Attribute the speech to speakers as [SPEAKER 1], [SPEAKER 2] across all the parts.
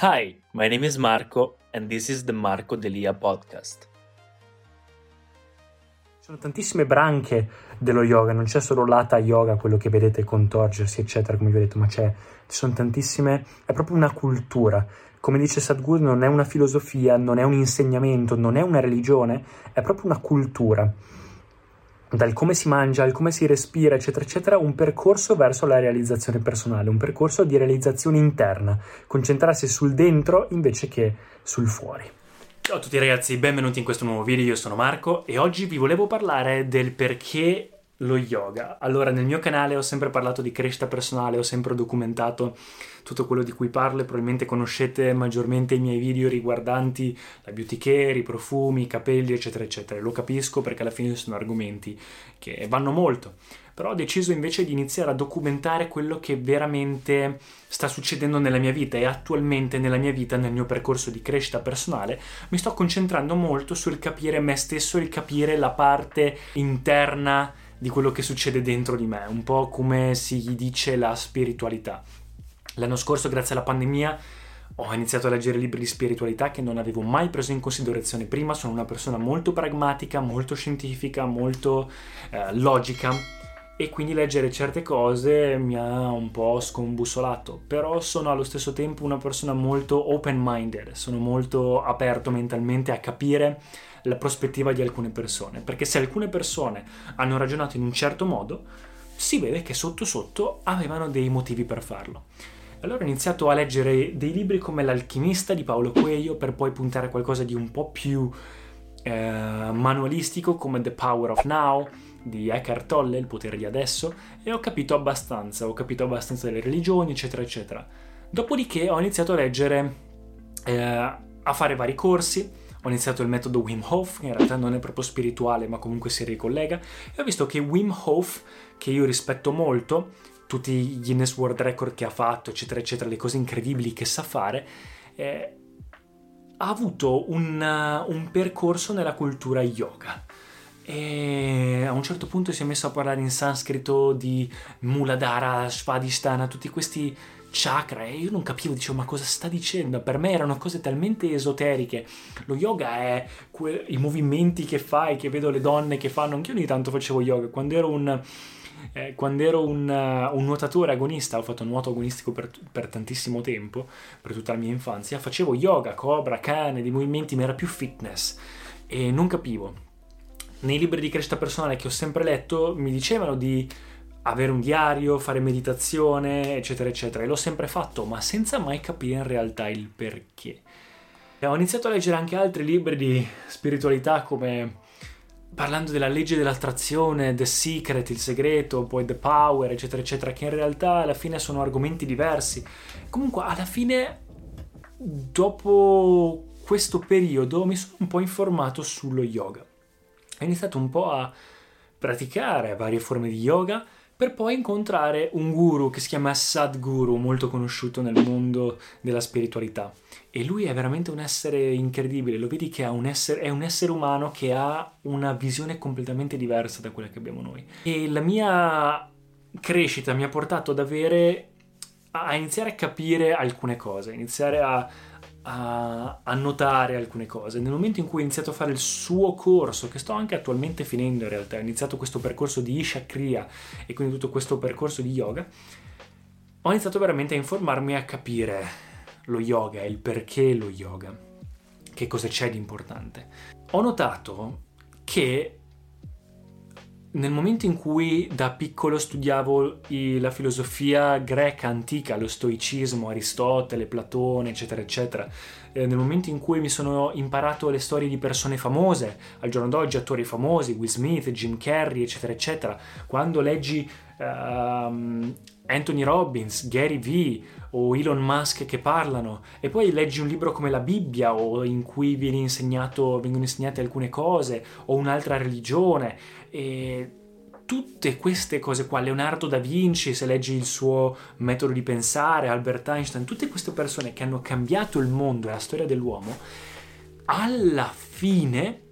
[SPEAKER 1] Hi, my name is Marco and this is the Marco Delia podcast.
[SPEAKER 2] Ci sono tantissime branche dello yoga, non c'è solo l'ata yoga, quello che vedete contorgersi, eccetera, come vi ho detto, ma c'è, ci sono tantissime, è proprio una cultura. Come dice Sadhguru, non è una filosofia, non è un insegnamento, non è una religione, è proprio una cultura dal come si mangia al come si respira, eccetera, eccetera, un percorso verso la realizzazione personale, un percorso di realizzazione interna, concentrarsi sul dentro invece che sul fuori.
[SPEAKER 1] Ciao a tutti ragazzi, benvenuti in questo nuovo video, io sono Marco e oggi vi volevo parlare del perché lo yoga. Allora, nel mio canale ho sempre parlato di crescita personale, ho sempre documentato tutto quello di cui parlo e probabilmente conoscete maggiormente i miei video riguardanti la beauty care, i profumi, i capelli, eccetera, eccetera. Lo capisco perché alla fine sono argomenti che vanno molto. Però ho deciso invece di iniziare a documentare quello che veramente sta succedendo nella mia vita e attualmente nella mia vita, nel mio percorso di crescita personale, mi sto concentrando molto sul capire me stesso, il capire la parte interna di quello che succede dentro di me, un po' come si dice la spiritualità. L'anno scorso, grazie alla pandemia, ho iniziato a leggere libri di spiritualità che non avevo mai preso in considerazione prima. Sono una persona molto pragmatica, molto scientifica, molto eh, logica e quindi leggere certe cose mi ha un po' scombussolato. Però sono allo stesso tempo una persona molto open-minded, sono molto aperto mentalmente a capire la prospettiva di alcune persone, perché se alcune persone hanno ragionato in un certo modo, si vede che sotto sotto avevano dei motivi per farlo. Allora ho iniziato a leggere dei libri come L'alchimista di Paolo Coelho per poi puntare a qualcosa di un po' più eh, manualistico come The Power of Now di Eckhart Tolle, Il potere di adesso, e ho capito abbastanza, ho capito abbastanza delle religioni, eccetera, eccetera. Dopodiché ho iniziato a leggere, eh, a fare vari corsi, ho iniziato il metodo Wim Hof, che in realtà non è proprio spirituale, ma comunque si ricollega, e ho visto che Wim Hof, che io rispetto molto, tutti gli Guinness World Record che ha fatto, eccetera, eccetera, le cose incredibili che sa fare, eh, ha avuto un, uh, un percorso nella cultura yoga. E a un certo punto si è messo a parlare in sanscrito di Muladhara, Svadhisthana, tutti questi chakra e io non capivo, dicevo ma cosa sta dicendo? Per me erano cose talmente esoteriche. Lo yoga è que- i movimenti che fai, che vedo le donne che fanno, anche io ogni tanto facevo yoga, quando ero un... Eh, quando ero un, uh, un, nuotatore agonista, ho fatto nuoto agonistico per, per, tantissimo tempo, per tutta la mia infanzia, facevo yoga, cobra, cane, dei movimenti, ma era più fitness e non capivo. Nei libri di crescita personale che ho sempre letto mi dicevano di avere un diario, fare meditazione, eccetera, eccetera. E l'ho sempre fatto, ma senza mai capire in realtà il perché. E ho iniziato a leggere anche altri libri di spiritualità come parlando della legge dell'attrazione, The Secret, il segreto, poi The Power, eccetera, eccetera, che in realtà alla fine sono argomenti diversi. Comunque, alla fine, dopo questo periodo, mi sono un po' informato sullo yoga. Ho iniziato un po' a praticare varie forme di yoga per poi incontrare un guru che si chiama Sadhguru, molto conosciuto nel mondo della spiritualità. E lui è veramente un essere incredibile, lo vedi che un essere, è un essere umano che ha una visione completamente diversa da quella che abbiamo noi. E la mia crescita mi ha portato ad avere, a iniziare a capire alcune cose, iniziare a a, a, notare alcune cose. Nel momento in cui ho iniziato a fare il suo corso, che sto anche attualmente finendo in realtà, ho iniziato questo percorso di Isha Kriya e quindi tutto questo percorso di yoga, ho iniziato veramente a informarmi e a capire lo yoga e il perché lo yoga, che cosa c'è di importante. Ho notato che nel momento in cui da piccolo studiavo la filosofia greca antica, lo stoicismo, Aristotele, Platone, eccetera, eccetera, eh, nel momento in cui mi sono imparato le storie di persone famose, al giorno d'oggi attori famosi, Will Smith, Jim Carrey, eccetera, eccetera, quando leggi uh, Anthony Robbins, Gary Vee o Elon Musk che parlano e poi leggi un libro come la Bibbia o in cui vengono insegnate alcune cose o un'altra religione e tutte queste cose qua, Leonardo da Vinci, se leggi il suo metodo di pensare, Albert Einstein, tutte queste persone che hanno cambiato il mondo e la storia dell'uomo, alla fine,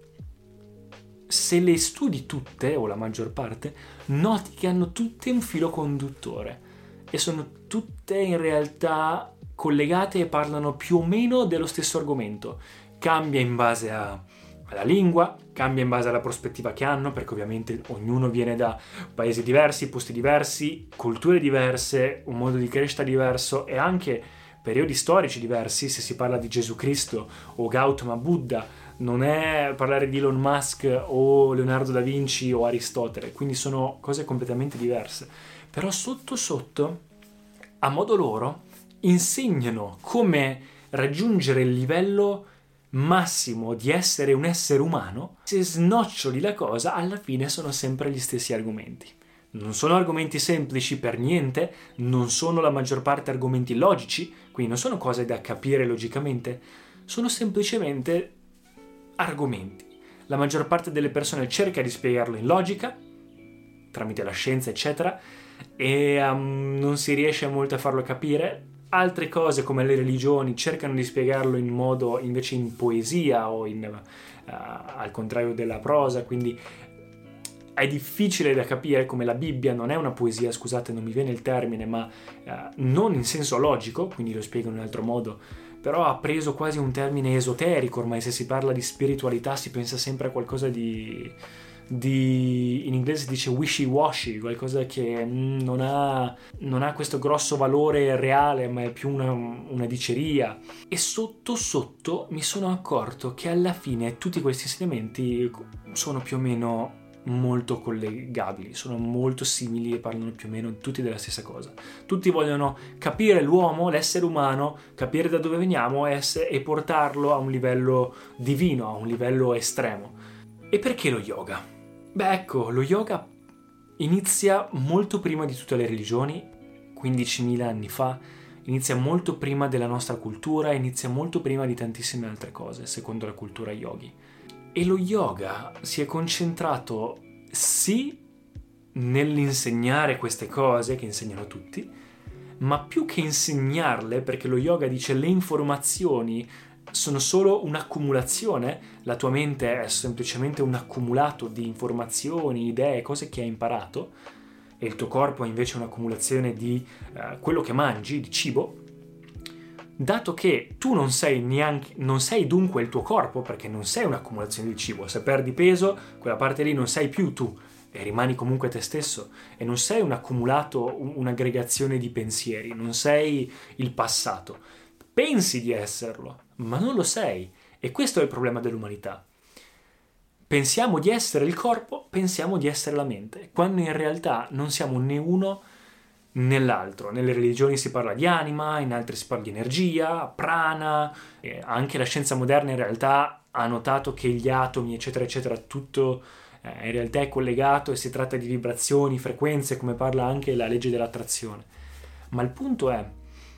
[SPEAKER 1] se le studi tutte, o la maggior parte, noti che hanno tutte un filo conduttore e sono tutte in realtà collegate e parlano più o meno dello stesso argomento. Cambia in base a, alla lingua, cambia in base alla prospettiva che hanno, perché ovviamente ognuno viene da paesi diversi, posti diversi, culture diverse, un modo di crescita diverso e anche periodi storici diversi, se si parla di Gesù Cristo o Gautama Buddha, non è parlare di Elon Musk o Leonardo da Vinci o Aristotele, quindi sono cose completamente diverse. Però sotto sotto, a modo loro, insegnano come raggiungere il livello massimo di essere un essere umano, se snoccioli la cosa, alla fine sono sempre gli stessi argomenti. Non sono argomenti semplici per niente, non sono la maggior parte argomenti logici, quindi non sono cose da capire logicamente, sono semplicemente argomenti. La maggior parte delle persone cerca di spiegarlo in logica, tramite la scienza, eccetera, e um, non si riesce molto a farlo capire. Altre cose come le religioni cercano di spiegarlo in modo invece in poesia o in, uh, al contrario della prosa, quindi è difficile da capire come la Bibbia non è una poesia, scusate non mi viene il termine, ma uh, non in senso logico, quindi lo spiego in un altro modo, però ha preso quasi un termine esoterico, ormai se si parla di spiritualità si pensa sempre a qualcosa di di, in inglese si dice wishy-washy, qualcosa che non ha, non ha, questo grosso valore reale, ma è più una, una diceria. E sotto sotto mi sono accorto che alla fine tutti questi insegnamenti sono più o meno molto collegabili, sono molto simili e parlano più o meno tutti della stessa cosa. Tutti vogliono capire l'uomo, l'essere umano, capire da dove veniamo e portarlo a un livello divino, a un livello estremo. E perché lo yoga? Beh, ecco, lo yoga inizia molto prima di tutte le religioni, 15.000 anni fa, inizia molto prima della nostra cultura, inizia molto prima di tantissime altre cose, secondo la cultura yogi. E lo yoga si è concentrato sì nell'insegnare queste cose che insegnano tutti, ma più che insegnarle, perché lo yoga dice le informazioni sono solo un'accumulazione, la tua mente è semplicemente un accumulato di informazioni, idee, cose che hai imparato e il tuo corpo è invece un'accumulazione di uh, quello che mangi, di cibo, dato che tu non sei neanche, non sei dunque il tuo corpo, perché non sei un'accumulazione di cibo, se perdi peso, quella parte lì non sei più tu e rimani comunque te stesso e non sei un accumulato, un'aggregazione di pensieri, non sei il passato. Pensi di esserlo, ma non lo sei. E questo è il problema dell'umanità. Pensiamo di essere il corpo, pensiamo di essere la mente, quando in realtà non siamo né uno né l'altro. Nelle religioni si parla di anima, in altre si parla di energia, prana, anche la scienza moderna in realtà ha notato che gli atomi, eccetera, eccetera, tutto eh, in realtà è collegato e si tratta di vibrazioni, frequenze, come parla anche la legge dell'attrazione. Ma il punto è,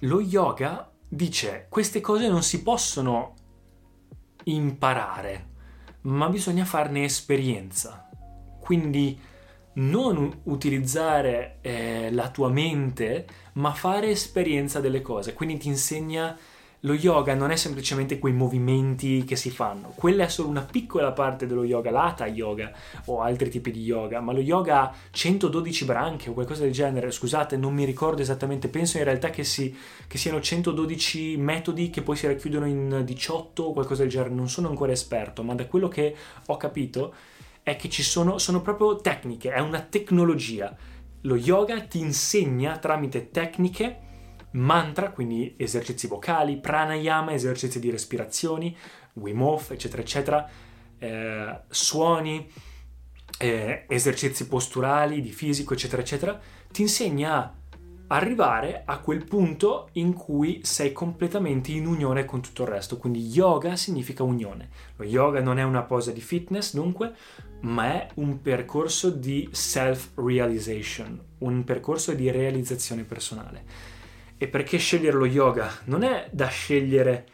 [SPEAKER 1] lo yoga dice queste cose non si possono imparare, ma bisogna farne esperienza. Quindi non utilizzare eh, la tua mente, ma fare esperienza delle cose. Quindi ti insegna lo yoga non è semplicemente quei movimenti che si fanno, quella è solo una piccola parte dello yoga, l'hatha yoga o altri tipi di yoga, ma lo yoga ha 112 branche o qualcosa del genere, scusate non mi ricordo esattamente, penso in realtà che, si, che siano 112 metodi che poi si racchiudono in 18 o qualcosa del genere, non sono ancora esperto, ma da quello che ho capito è che ci sono, sono proprio tecniche, è una tecnologia. Lo yoga ti insegna tramite tecniche, mantra, quindi esercizi vocali, pranayama, esercizi di respirazioni, Wim Hof, eccetera, eccetera, eh, suoni, eh, esercizi posturali, di fisico, eccetera, eccetera, ti insegna a arrivare a quel punto in cui sei completamente in unione con tutto il resto. Quindi yoga significa unione. Lo yoga non è una posa di fitness, dunque, ma è un percorso di self-realization, un percorso di realizzazione personale. E perché scegliere lo yoga? Non è da scegliere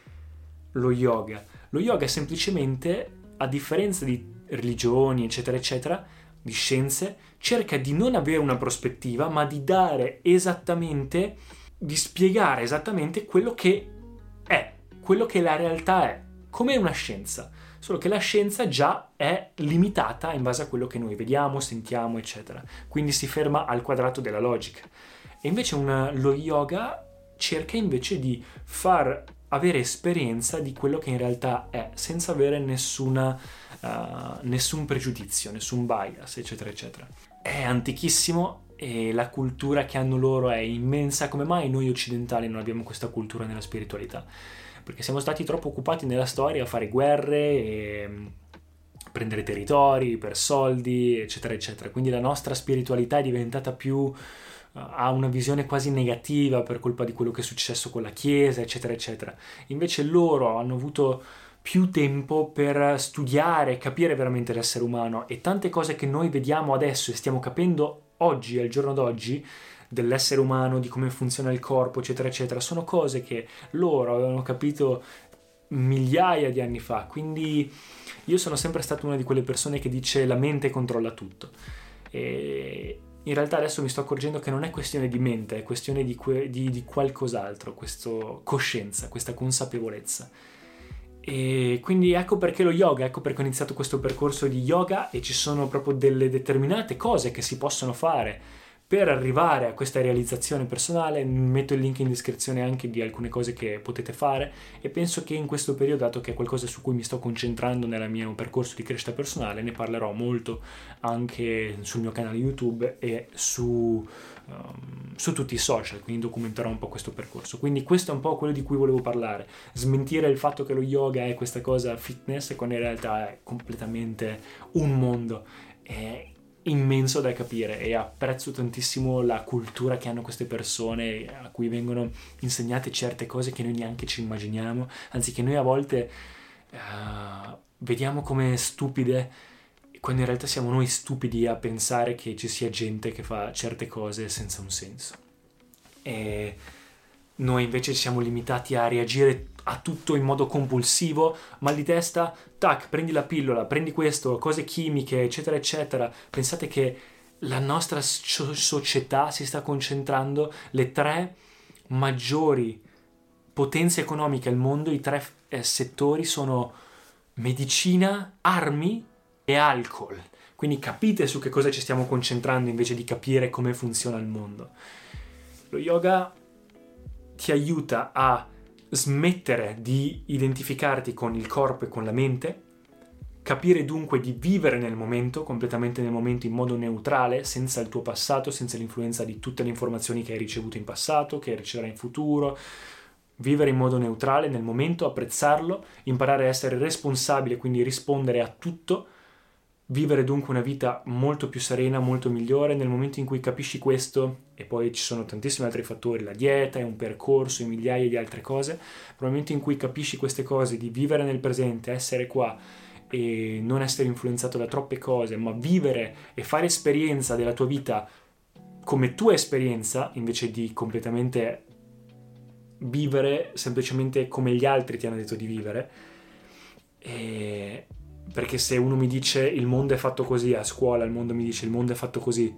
[SPEAKER 1] lo yoga. Lo yoga è semplicemente, a differenza di religioni, eccetera, eccetera, di scienze, cerca di non avere una prospettiva, ma di dare esattamente, di spiegare esattamente quello che è, quello che la realtà è, come una scienza. Solo che la scienza già è limitata in base a quello che noi vediamo, sentiamo, eccetera. Quindi si ferma al quadrato della logica. E invece una, lo yoga cerca invece di far avere esperienza di quello che in realtà è, senza avere nessuna, uh, nessun pregiudizio, nessun bias, eccetera, eccetera. È antichissimo e la cultura che hanno loro è immensa. Come mai noi occidentali non abbiamo questa cultura nella spiritualità? Perché siamo stati troppo occupati nella storia a fare guerre e mm, prendere territori per soldi, eccetera, eccetera. Quindi la nostra spiritualità è diventata più ha una visione quasi negativa per colpa di quello che è successo con la Chiesa, eccetera, eccetera. Invece loro hanno avuto più tempo per studiare, capire veramente l'essere umano e tante cose che noi vediamo adesso e stiamo capendo oggi, al giorno d'oggi, dell'essere umano, di come funziona il corpo, eccetera, eccetera, sono cose che loro avevano capito migliaia di anni fa. Quindi io sono sempre stato una di quelle persone che dice la mente controlla tutto. E, in realtà adesso mi sto accorgendo che non è questione di mente, è questione di, que- di, di qualcos'altro, questa coscienza, questa consapevolezza. E quindi ecco perché lo yoga, ecco perché ho iniziato questo percorso di yoga e ci sono proprio delle determinate cose che si possono fare per arrivare a questa realizzazione personale metto il link in descrizione anche di alcune cose che potete fare e penso che in questo periodo, dato che è qualcosa su cui mi sto concentrando nel mio percorso di crescita personale, ne parlerò molto anche sul mio canale YouTube e su, um, su tutti i social, quindi documenterò un po' questo percorso. Quindi questo è un po' quello di cui volevo parlare, smentire il fatto che lo yoga è questa cosa fitness quando in realtà è completamente un mondo. È immenso da capire e apprezzo tantissimo la cultura che hanno queste persone a cui vengono insegnate certe cose che noi neanche ci immaginiamo, anzi che noi a volte uh, vediamo come stupide quando in realtà siamo noi stupidi a pensare che ci sia gente che fa certe cose senza un senso. E noi invece siamo limitati a reagire a tutto in modo compulsivo, mal di testa, tac, prendi la pillola, prendi questo, cose chimiche, eccetera, eccetera. Pensate che la nostra società si sta concentrando, le tre maggiori potenze economiche al mondo, i tre eh, settori sono medicina, armi e alcol. Quindi capite su che cosa ci stiamo concentrando invece di capire come funziona il mondo. Lo yoga ti aiuta a smettere di identificarti con il corpo e con la mente, capire dunque di vivere nel momento, completamente nel momento in modo neutrale, senza il tuo passato, senza l'influenza di tutte le informazioni che hai ricevuto in passato, che riceverai in futuro, vivere in modo neutrale nel momento, apprezzarlo, imparare a essere responsabile, quindi rispondere a tutto Vivere dunque una vita molto più serena, molto migliore nel momento in cui capisci questo, e poi ci sono tantissimi altri fattori, la dieta, è un percorso e migliaia di altre cose, nel momento in cui capisci queste cose, di vivere nel presente, essere qua e non essere influenzato da troppe cose, ma vivere e fare esperienza della tua vita come tua esperienza, invece di completamente vivere semplicemente come gli altri ti hanno detto di vivere, e perché se uno mi dice il mondo è fatto così, a scuola il mondo mi dice il mondo è fatto così,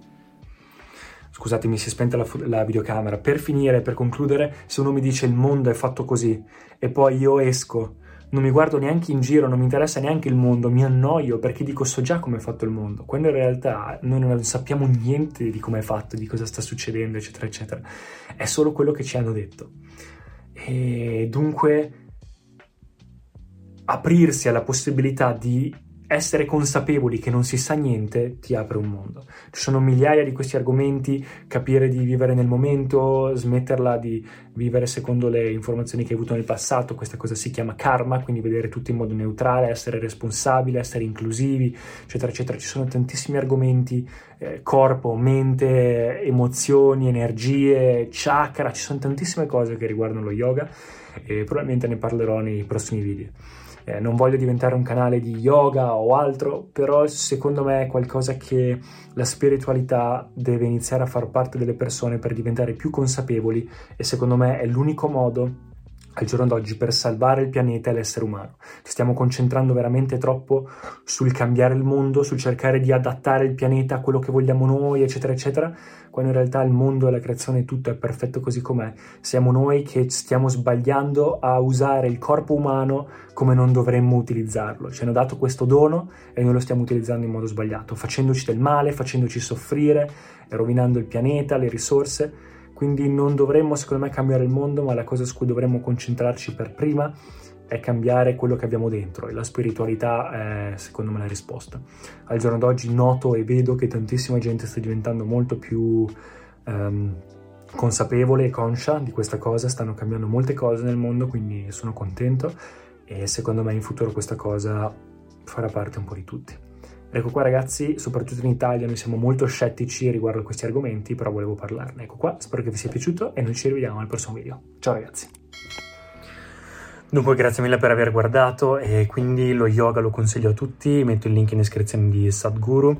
[SPEAKER 1] scusatemi si è spenta la, la, videocamera, per finire, per concludere, se uno mi dice il mondo è fatto così e poi io esco, non mi guardo neanche in giro, non mi interessa neanche il mondo, mi annoio perché dico so già come è fatto il mondo, quando in realtà noi non sappiamo niente di come è fatto, di cosa sta succedendo, eccetera, eccetera, è solo quello che ci hanno detto. E dunque aprirsi alla possibilità di essere consapevoli che non si sa niente ti apre un mondo. Ci sono migliaia di questi argomenti, capire di vivere nel momento, smetterla di vivere secondo le informazioni che hai avuto nel passato, questa cosa si chiama karma, quindi vedere tutto in modo neutrale, essere responsabile, essere inclusivi, eccetera, eccetera. Ci sono tantissimi argomenti, eh, corpo, mente, emozioni, energie, chakra, ci sono tantissime cose che riguardano lo yoga e probabilmente ne parlerò nei prossimi video. Eh, non voglio diventare un canale di yoga o altro, però secondo me è qualcosa che la spiritualità deve iniziare a far parte delle persone per diventare più consapevoli e secondo me è l'unico modo al giorno d'oggi per salvare il pianeta e l'essere umano. Ci stiamo concentrando veramente troppo sul cambiare il mondo, sul cercare di adattare il pianeta a quello che vogliamo noi, eccetera, eccetera, quando in realtà il mondo e la creazione tutto è perfetto così com'è. Siamo noi che stiamo sbagliando a usare il corpo umano come non dovremmo utilizzarlo. Ci hanno dato questo dono e noi lo stiamo utilizzando in modo sbagliato, facendoci del male, facendoci soffrire, rovinando il pianeta, le risorse quindi non dovremmo, secondo me, cambiare il mondo, ma la cosa su cui dovremmo concentrarci per prima è cambiare quello che abbiamo dentro e la spiritualità è, secondo me, la risposta. Al giorno d'oggi noto e vedo che tantissima gente sta diventando molto più um, consapevole e conscia di questa cosa, stanno cambiando molte cose nel mondo, quindi sono contento e secondo me in futuro questa cosa farà parte un po' di tutti. Ecco qua ragazzi, soprattutto in Italia noi siamo molto scettici riguardo a questi argomenti, però volevo parlarne. Ecco qua, spero che vi sia piaciuto e noi ci rivediamo al prossimo video. Ciao ragazzi! Dunque grazie mille per aver guardato e quindi lo yoga lo consiglio a tutti, metto il link in descrizione di Sadhguru,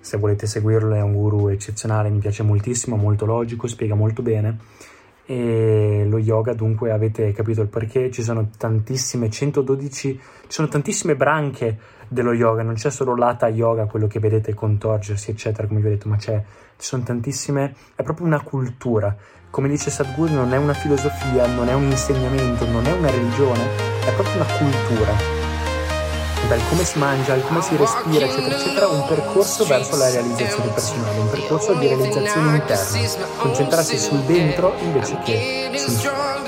[SPEAKER 1] se volete seguirlo è un guru eccezionale, mi piace moltissimo, molto logico, spiega molto bene e lo yoga dunque avete capito il perché. Ci sono tantissime 112 ci sono tantissime branche dello yoga. Non c'è solo l'ata yoga quello che vedete contorgersi eccetera come vi ho detto ma c'è ci sono tantissime è proprio una cultura. Come dice Sadhguru non è una filosofia non è un insegnamento non è una religione è proprio una cultura dal come si mangia, al come si respira, eccetera, eccetera, un percorso verso la realizzazione personale, un percorso di realizzazione interna, concentrarsi sul dentro invece che sul fuori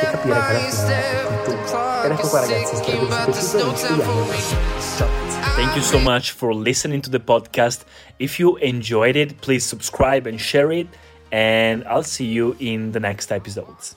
[SPEAKER 1] e capire che alla fine è tutto. Ed ecco qua ragazzi, spero che vi sia piaciuto e ci vediamo Ciao.
[SPEAKER 3] Thank you so much for listening to the podcast. If you enjoyed it, please subscribe and share it, and I'll see you in the next episodes.